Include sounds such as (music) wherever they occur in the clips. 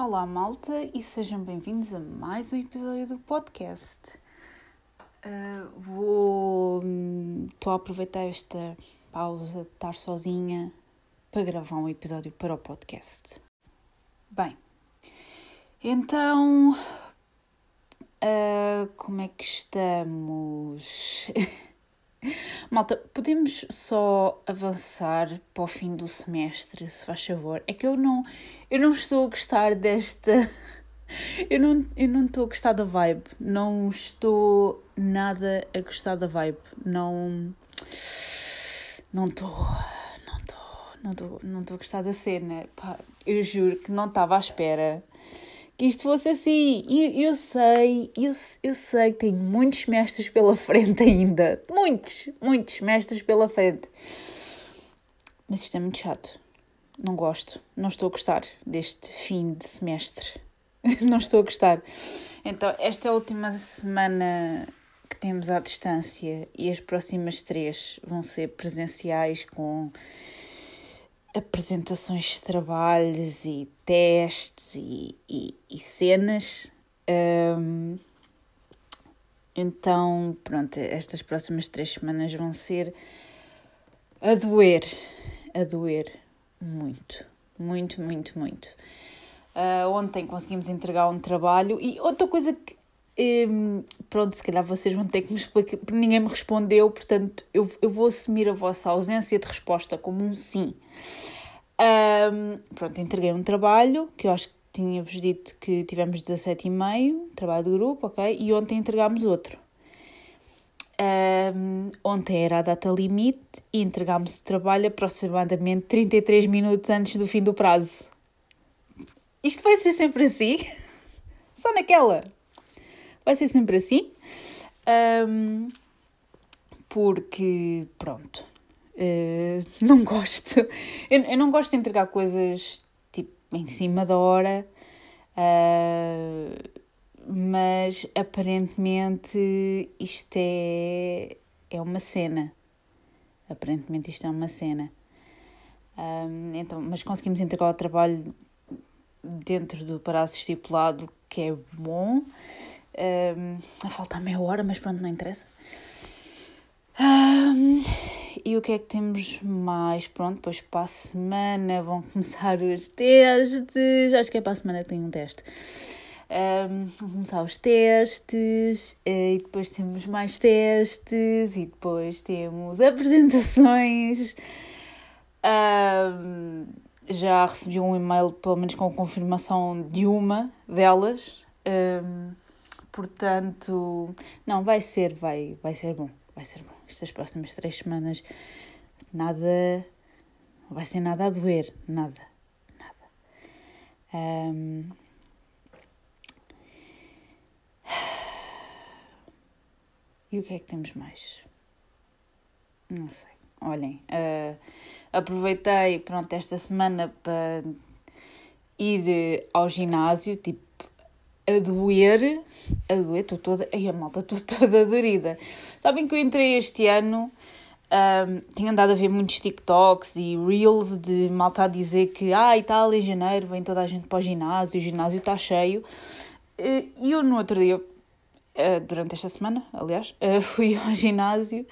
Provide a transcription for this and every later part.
Olá, malta, e sejam bem-vindos a mais um episódio do podcast. Uh, vou. Estou a aproveitar esta pausa de estar sozinha para gravar um episódio para o podcast. Bem, então. Uh, como é que estamos? (laughs) Malta, podemos só avançar para o fim do semestre, se faz favor? É que eu não, eu não estou a gostar desta. (laughs) Eu não, eu não estou a gostar da vibe. Não estou nada a gostar da vibe. Não. Não estou. Não estou. Não estou não estou a gostar da cena. Pá, eu juro que não estava à espera que isto fosse assim. E eu, sei, eu, eu sei que tenho muitos mestres pela (laughs) frente ainda. Muitos, muitos mestres pela frente. Mas isto é muito chato. Não gosto. Não estou a gostar deste fim de semestre. (laughs) não estou a gostar. Então, esta última semana que temos à distância e as próximas três vão ser presenciais com apresentações de trabalhos e testes e, e, e cenas. Um, então, pronto, estas próximas três semanas vão ser a doer, a doer muito, muito, muito, muito. Uh, ontem conseguimos entregar um trabalho e outra coisa que, um, pronto, se calhar vocês vão ter que me explicar, ninguém me respondeu, portanto eu, eu vou assumir a vossa ausência de resposta como um sim. Um, pronto, entreguei um trabalho que eu acho que tinha-vos dito que tivemos 17,5, trabalho de grupo, ok? E ontem entregámos outro. Um, ontem era a data limite e entregámos o trabalho aproximadamente 33 minutos antes do fim do prazo. Isto vai ser sempre assim? (laughs) Só naquela? Vai ser sempre assim? Um, porque, pronto, uh, não gosto. Eu, eu, não gosto de entregar coisas tipo em cima da hora, uh, mas aparentemente isto é, é uma cena. Aparentemente isto é uma cena. Um, então, mas conseguimos entregar o trabalho dentro do prazo estipulado, que é bom. Um, falta meia hora, mas pronto, não interessa. Um, e o que é que temos mais? Pronto, depois para a semana vão (laughs) começar os testes. Acho que é para a semana que tem um teste. Um, vão começar os testes eh, e depois temos mais testes e depois temos (laughs) apresentações. Um, já recebi um e-mail, pelo menos com confirmação de uma delas. Um, portanto, não, vai ser, vai, vai ser bom, vai ser bom. Estas próximas três semanas, nada, vai ser nada a doer, nada, nada. Um, e o que é que temos mais? Não sei. Olhem, uh, aproveitei pronto, esta semana para ir ao ginásio, tipo, a doer, a doer, estou toda, ai a malta, estou (laughs) toda dorida. Sabem que eu entrei este ano, um, tenho andado a ver muitos TikToks e Reels de malta a dizer que, ah, e tal, em janeiro vem toda a gente para o ginásio, o ginásio está cheio. E eu no outro dia, durante esta semana, aliás, (laughs) fui ao ginásio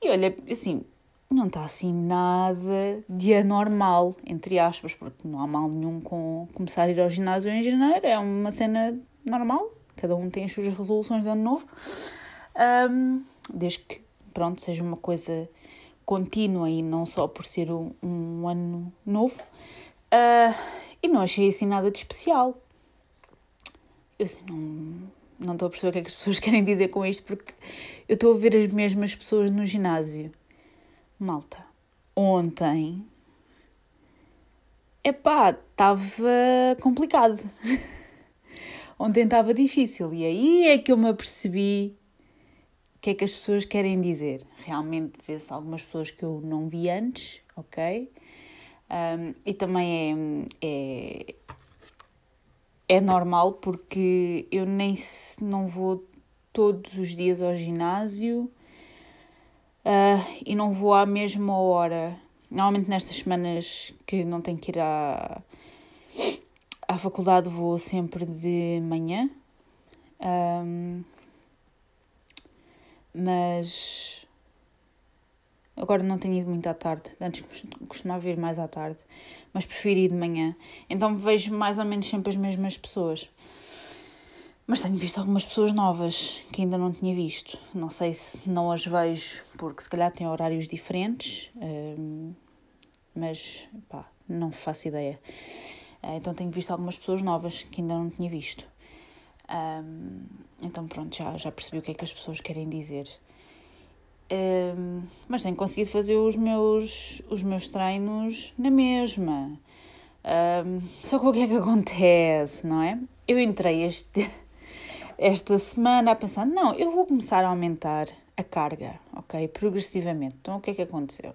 e olha, assim, não está assim nada de anormal, entre aspas, porque não há mal nenhum com começar a ir ao ginásio em janeiro, é uma cena normal, cada um tem as suas resoluções de ano novo, um, desde que, pronto, seja uma coisa contínua e não só por ser um, um ano novo. Uh, e não achei assim nada de especial. Eu assim, não, não estou a perceber o que é que as pessoas (laughs) querem dizer com isto, porque eu estou a ver as mesmas pessoas no ginásio Malta, ontem. Epá, estava complicado. (laughs) ontem estava difícil. E aí é que eu me apercebi o que é que as pessoas querem dizer. Realmente vê-se algumas pessoas que eu não vi antes, ok? Um, e também é, é, é normal porque eu nem não vou todos os dias ao ginásio uh, e não vou à mesma hora. Normalmente nestas semanas que não tenho que ir à, à faculdade vou sempre de manhã, um, mas agora não tenho ido muito à tarde. Antes costumava ir mais à tarde, mas prefiro ir de manhã. Então vejo mais ou menos sempre as mesmas pessoas. Mas tenho visto algumas pessoas novas que ainda não tinha visto. Não sei se não as vejo porque se calhar têm horários diferentes, um, mas pá, não faço ideia. Uh, então tenho visto algumas pessoas novas que ainda não tinha visto. Um, então pronto, já, já percebi o que é que as pessoas querem dizer. Um, mas tenho conseguido fazer os meus, os meus treinos na mesma. Só que o que é que acontece, não é? Eu entrei este, esta semana a pensar, não, eu vou começar a aumentar a carga, ok? Progressivamente. Então o que é que aconteceu?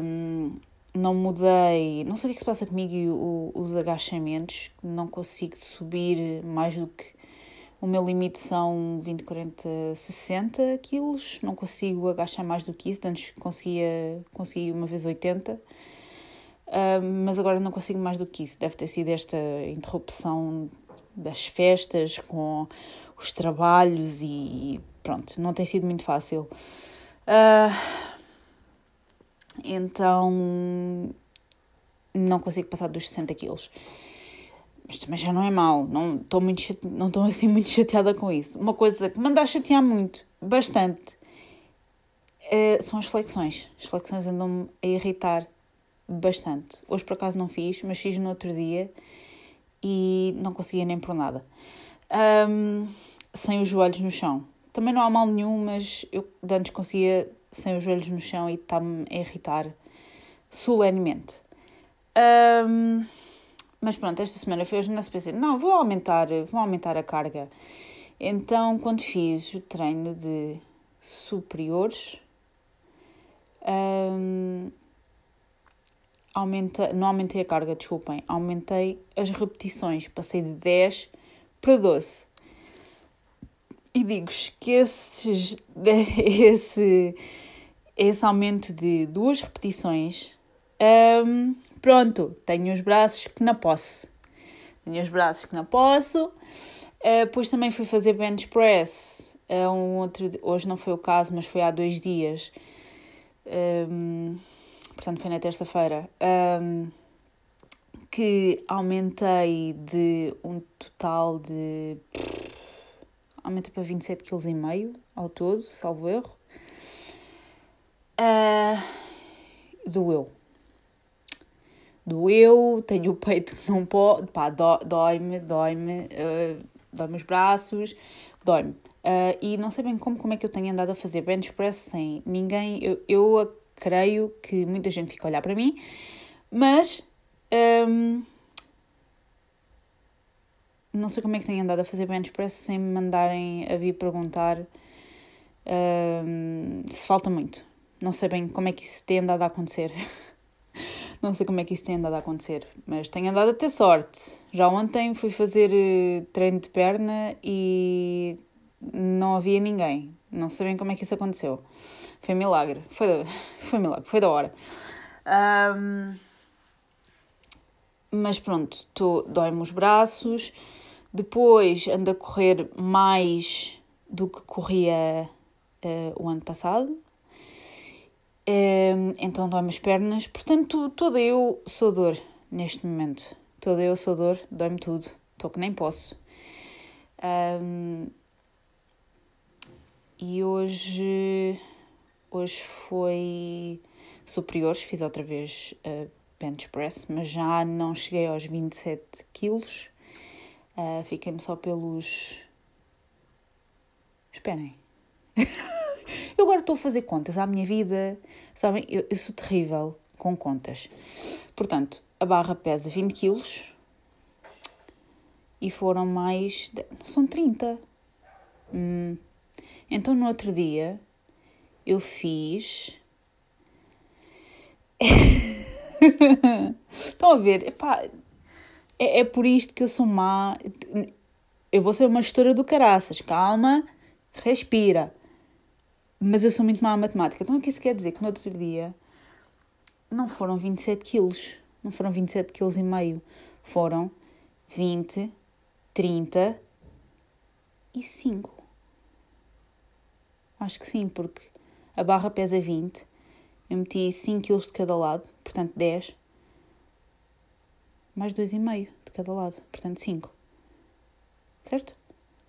Um, não mudei, não sei o que, é que se passa comigo e o, os agachamentos, não consigo subir mais do que o meu limite são 20, 40, 60 quilos, não consigo agachar mais do que isso, antes conseguia, consegui uma vez 80, uh, mas agora não consigo mais do que isso, deve ter sido esta interrupção das festas com os trabalhos e pronto, não tem sido muito fácil. Uh, então não consigo passar dos 60 quilos. Mas também já não é mau, não estou muito não estou assim muito chateada com isso. Uma coisa que me anda a chatear muito, bastante, uh, são as flexões. As flexões andam-me a irritar bastante. Hoje por acaso não fiz, mas fiz no outro dia e não conseguia nem por nada. Um, sem os joelhos no chão. Também não há mal nenhum, mas eu antes conseguia sem os joelhos no chão e está-me a irritar solenemente. Um, mas pronto, esta semana foi hoje ginásio pensei, não, vou aumentar, vou aumentar a carga. Então, quando fiz o treino de superiores, um, aumenta, não aumentei a carga, desculpem, aumentei as repetições, passei de 10 para 12. E digo-vos que esses, (laughs) esse, esse aumento de duas repetições, um, pronto, tenho os braços que não posso. Tenho os braços que não posso. Uh, depois também fui fazer bench press. Uh, um outro, hoje não foi o caso, mas foi há dois dias. Um, portanto, foi na terça-feira. Um, que aumentei de um total de aumenta para 27,5 kg ao todo, salvo erro. Uh, doeu. Doeu, tenho o peito que não pode, pá, dói-me, dói-me, uh, dói-me os braços, dói-me. Uh, e não sei bem como, como é que eu tenho andado a fazer bench press sem ninguém. Eu, eu creio que muita gente fica a olhar para mim, mas um, não sei como é que tenho andado a fazer bench press sem me mandarem a vir perguntar um, se falta muito. Não sei bem como é que isso tem andado a acontecer. (laughs) não sei como é que isso tem andado a acontecer, mas tenho andado a ter sorte. Já ontem fui fazer eh, treino de perna e não havia ninguém. Não sei bem como é que isso aconteceu. Foi milagre. Foi, (laughs) foi milagre. Foi da hora. Um, mas pronto, dói-me os braços. Depois ando a correr mais do que corria uh, o ano passado. Uh, então dói-me as pernas. Portanto, toda eu sou dor neste momento. Toda eu sou dor, dói-me tudo. Estou que nem posso. Um, e hoje, hoje foi superiores, fiz outra vez uh, bench press, mas já não cheguei aos 27 quilos. Uh, Fiquei-me só pelos. Esperem. (laughs) eu agora estou a fazer contas à minha vida. Sabem, eu, eu sou terrível com contas. Portanto, a barra pesa 20 quilos e foram mais. De... são 30. Hum. Então, no outro dia, eu fiz. (laughs) Estão a ver? Epá, é, é por isto que eu sou má. Eu vou ser uma gestora do caraças. Calma, respira. Mas eu sou muito má a matemática. Então o que isso quer dizer? Que no outro dia não foram 27 quilos. Não foram 27 quilos e meio. foram 20, 30 e 5. Acho que sim, porque a barra pesa 20, eu meti 5 kg de cada lado, portanto 10, mais 2,5 de cada lado, portanto 5. Certo?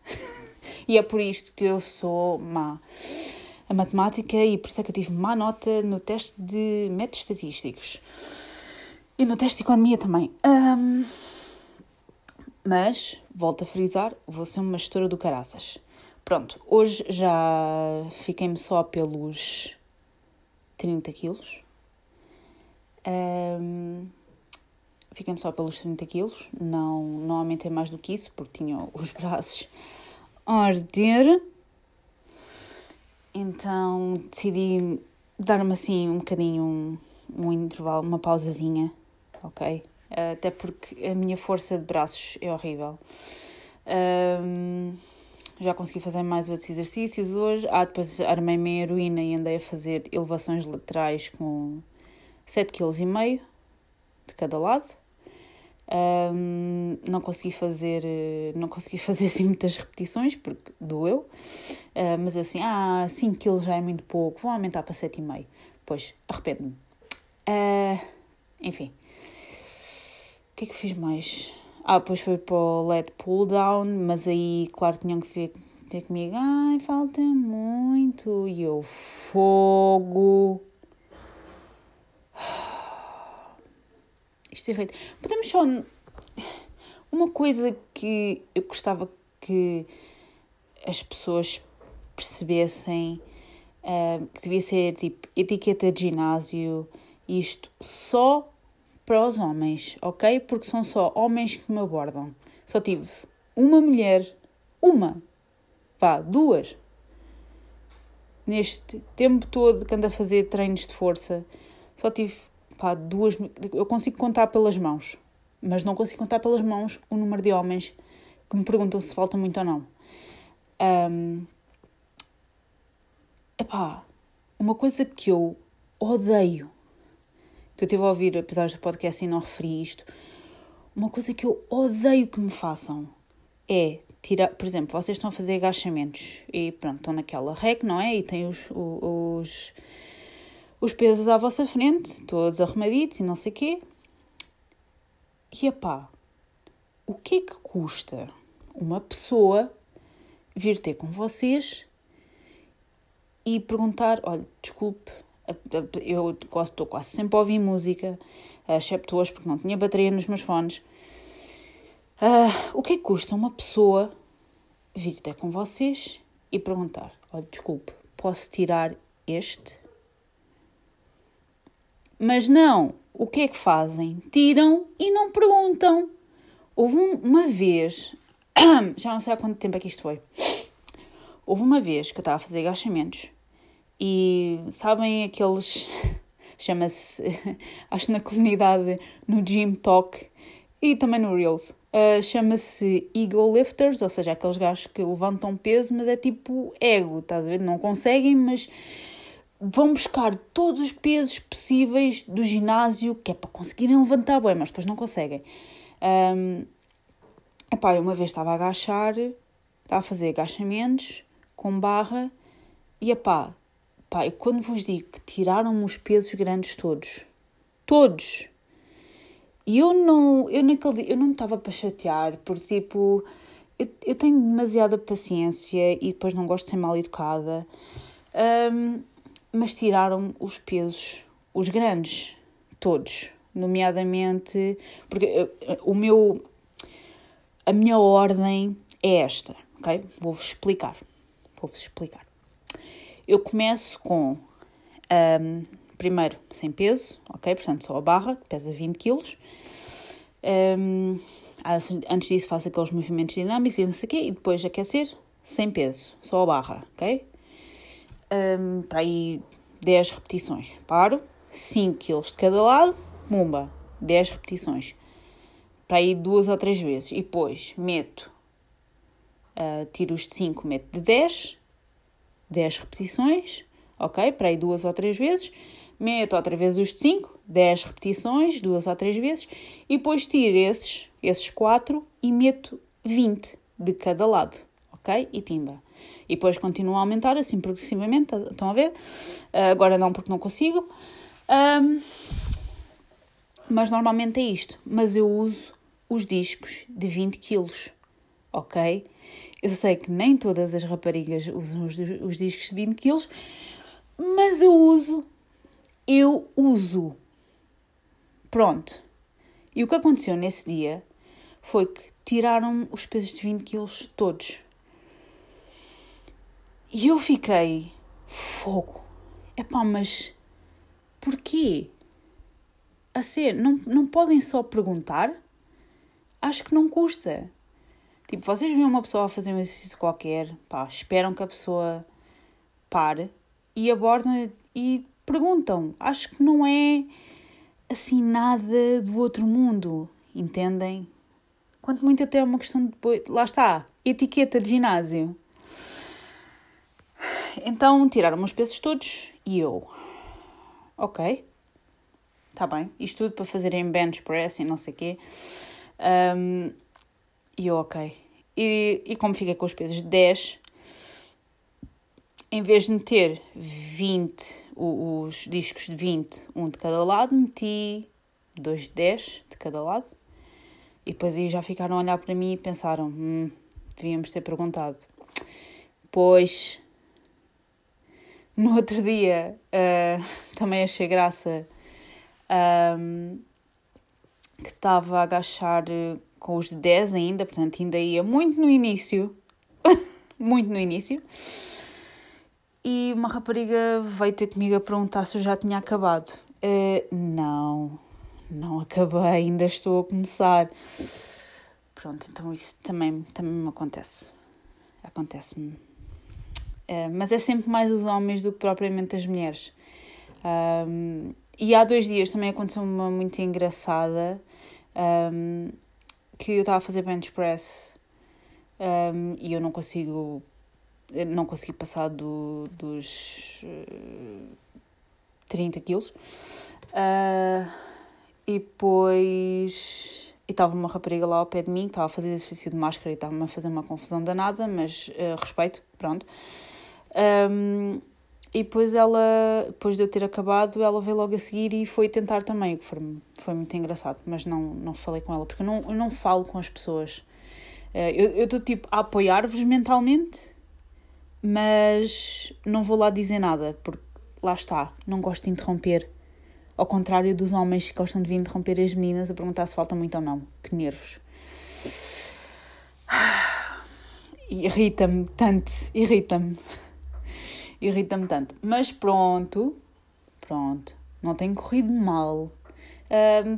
(laughs) e é por isto que eu sou má a matemática e por isso é que eu tive má nota no teste de métodos estatísticos. E no teste de economia também. Um, mas, volto a frisar, vou ser uma gestora do caraças. Pronto, hoje já fiquei-me só pelos 30 quilos. Um, fiquei-me só pelos 30 quilos. Não, não aumentei mais do que isso, porque tinha os (laughs) braços a arder. Então decidi dar-me assim um bocadinho um, um intervalo, uma pausazinha, ok? Até porque a minha força de braços é horrível. Um, já consegui fazer mais outros exercícios hoje. Ah, depois armei-me em heroína e andei a fazer elevações laterais com 7,5 kg de cada lado. Um, não consegui fazer não consegui (laughs) fazer assim muitas repetições porque doeu uh, mas eu assim, ah 5 kg já é muito pouco vou aumentar para 7,5 pois, arrependo-me uh, enfim o que é que eu fiz mais? Ah, depois foi para o LED pull down mas aí, claro, tinham que ver ter comigo, ai, falta muito e eu, fogo (sighs) isto irrita. Podemos só. Uma coisa que eu gostava que as pessoas percebessem uh, que devia ser tipo etiqueta de ginásio, isto só para os homens, ok? Porque são só homens que me abordam. Só tive uma mulher, uma, pá, duas, neste tempo todo que ando a fazer treinos de força, só tive pá, duas. Eu consigo contar pelas mãos, mas não consigo contar pelas mãos o número de homens que me perguntam se falta muito ou não. Um, epá, uma coisa que eu odeio, que eu tive a ouvir episódios do podcast e não referi isto, uma coisa que eu odeio que me façam é tirar, por exemplo, vocês estão a fazer agachamentos e pronto, estão naquela rec, não é? E têm os, os, os pesos à vossa frente, todos arrumaditos e não sei o quê. E epá, o que é que custa uma pessoa vir ter com vocês e perguntar: olha, desculpe, eu estou quase sempre a ouvir música, excepto hoje porque não tinha bateria nos meus fones. Uh, o que é que custa uma pessoa vir ter com vocês e perguntar: olha, desculpe, posso tirar este? Mas não, o que é que fazem? Tiram e não perguntam. Houve uma vez, (coughs) já não sei há quanto tempo é que isto foi. Houve uma vez que eu estava a fazer agachamentos e sabem aqueles. (laughs) chama-se. (laughs) acho na comunidade, no Gym Talk e também no Reels. Uh, chama-se Ego Lifters, ou seja, aqueles gajos que levantam peso, mas é tipo ego, estás a ver? Não conseguem, mas vão buscar todos os pesos possíveis do ginásio, que é para conseguirem levantar bem, mas depois não conseguem. Um, epá, eu uma vez estava a agachar, estava a fazer agachamentos com barra, e epá, pá, eu quando vos digo que tiraram-me os pesos grandes todos, todos, e eu não, eu naquele dia, eu não estava para chatear, porque tipo, eu, eu tenho demasiada paciência e depois não gosto de ser mal educada. Um, mas tiraram os pesos, os grandes, todos, nomeadamente, porque uh, o meu, a minha ordem é esta, ok? Vou-vos explicar, vou-vos explicar. Eu começo com, um, primeiro, sem peso, ok? Portanto, só a barra, que pesa 20 kg. Um, antes disso faço aqueles movimentos dinâmicos e não sei o quê, e depois aquecer, sem peso, só a barra, ok? um, para aí 10 repetições. Paro, 5 kg de cada lado, pumba, 10 repetições. Para aí duas ou três vezes. E depois meto, uh, tiro os de 5, meto de 10, 10 repetições, ok? Para aí duas ou três vezes. Meto outra vez os de 5, 10 repetições, duas ou três vezes, e depois tiro esses, esses 4 e meto 20 de cada lado, ok? E pimba. E depois continuo a aumentar assim progressivamente, estão a ver? Uh, agora não porque não consigo. Um, mas normalmente é isto. Mas eu uso os discos de 20 quilos, ok? Eu sei que nem todas as raparigas usam os, os discos de 20 quilos, mas eu uso. Eu uso. Pronto. E o que aconteceu nesse dia foi que tiraram os pesos de 20 quilos todos. E eu fiquei. Fogo. Epá, mas. Porquê? A ser, não, não podem só perguntar? Acho que não custa. Tipo, vocês veem uma pessoa a fazer um exercício qualquer, pá, esperam que a pessoa pare e abordam e perguntam. Acho que não é assim nada do outro mundo, entendem? Quanto muito até é uma questão de. Lá está, etiqueta de ginásio. Então tiraram os pesos todos e eu. Ok. Está bem. Isto tudo para fazerem bench press e não sei o quê. Um, e eu, ok. E, e como fiquei com os pesos de 10, em vez de meter 20, os discos de 20, um de cada lado, meti dois de 10 de cada lado. E depois aí já ficaram a olhar para mim e pensaram: hum, devíamos ter perguntado. Pois, no outro dia, uh, (laughs) também achei graça um, que estava a agachar com os de 10 ainda, portanto ainda ia muito no início, (laughs) muito no início. E uma rapariga veio ter comigo a perguntar se eu já tinha acabado. Uh, não, não acabei, ainda estou a começar. Pronto, então isso também, também me acontece. Acontece-me. Uh, mas é sempre mais os homens do que propriamente as mulheres. Um, e há dois dias também aconteceu uma muito engraçada. Um, que eu estava a fazer bench press um, e eu não consigo não consegui passar do, dos uh, 30 quilos uh, e depois e estava uma rapariga lá ao pé de mim que estava a fazer exercício de máscara e estava-me a fazer uma confusão danada, mas uh, respeito, pronto. Um, e depois ela, depois de eu ter acabado, ela veio logo a seguir e foi tentar também, que foi, foi muito engraçado, mas não, não falei com ela, porque não, eu não falo com as pessoas. Eh, eu estou tipo a apoiar-vos mentalmente, mas não vou lá dizer nada, porque lá está, não gosto de interromper. Ao contrário dos homens que gostam de vir interromper as meninas a perguntar se falta muito ou não. Que nervos. (sighs) Irrita-me tanto, irrita-me irrita-me tanto. Mas pronto, pronto, não tenho corrido mal.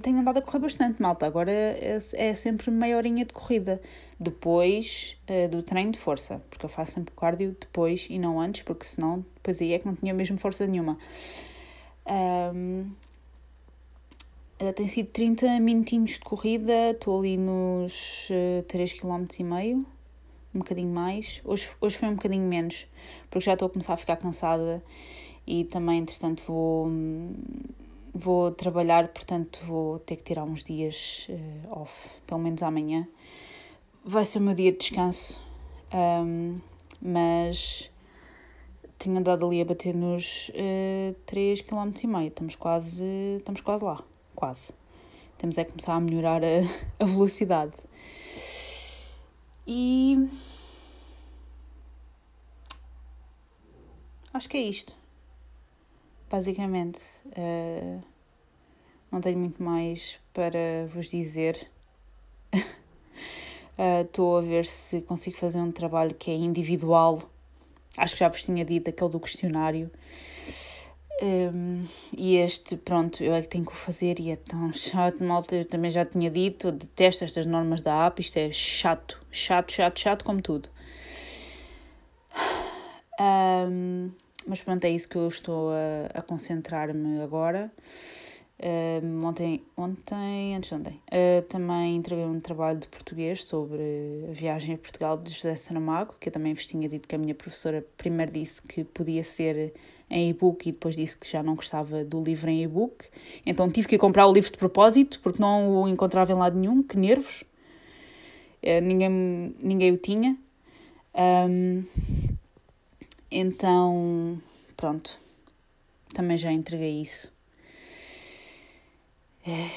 Tenho andado a correr bastante, malta. Agora é, é sempre meia horinha de corrida. Depois uh, do treino de força. Porque eu faço sempre cardio depois e não antes, porque senão depois aí é que não tinha mesmo força nenhuma. Uh, tem sido 30 minutinhos de corrida, estou ali nos uh, 3,5 km um bocadinho mais. Hoje, hoje foi um bocadinho menos, porque já estou a começar a ficar cansada e também, entretanto, vou, vou trabalhar, portanto, vou ter que tirar uns dias uh, off, pelo menos amanhã. Vai ser o meu dia de descanso, um, mas tenho andado ali a bater nos uh, 3,5 km. Estamos quase, estamos quase lá, quase. Temos é que começar a melhorar a, (laughs) a velocidade. E acho que é isto. Basicamente, uh, não tenho muito mais para vos dizer. (laughs) Estou uh, a ver se consigo fazer um trabalho que é individual. Acho que já vos tinha dito aquele do questionário. Um, e este, pronto, eu é que tenho que o fazer e é tão chato, malta. Eu também já tinha dito, detesto estas normas da app. Isto é chato, chato, chato, chato, como tudo. Um, mas pronto, é isso que eu estou a, a concentrar-me agora. Um, ontem, ontem, antes de ontem, uh, também entreguei um trabalho de português sobre a viagem a Portugal de José Saramago, que eu também vos tinha dito que a minha professora primeiro disse que podia ser em e-book e depois disse que já não gostava do livro em e-book. Então tive que comprar o livro de propósito porque não o encontrava em lado nenhum. Que nervos! Uh, ninguém, ninguém o tinha. Um, então, pronto. Também já entreguei isso. É...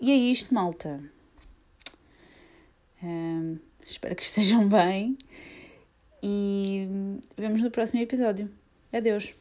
E é isto, malta. Um, espero que estejam (laughs) bem e vemos no próximo episódio. Adeus.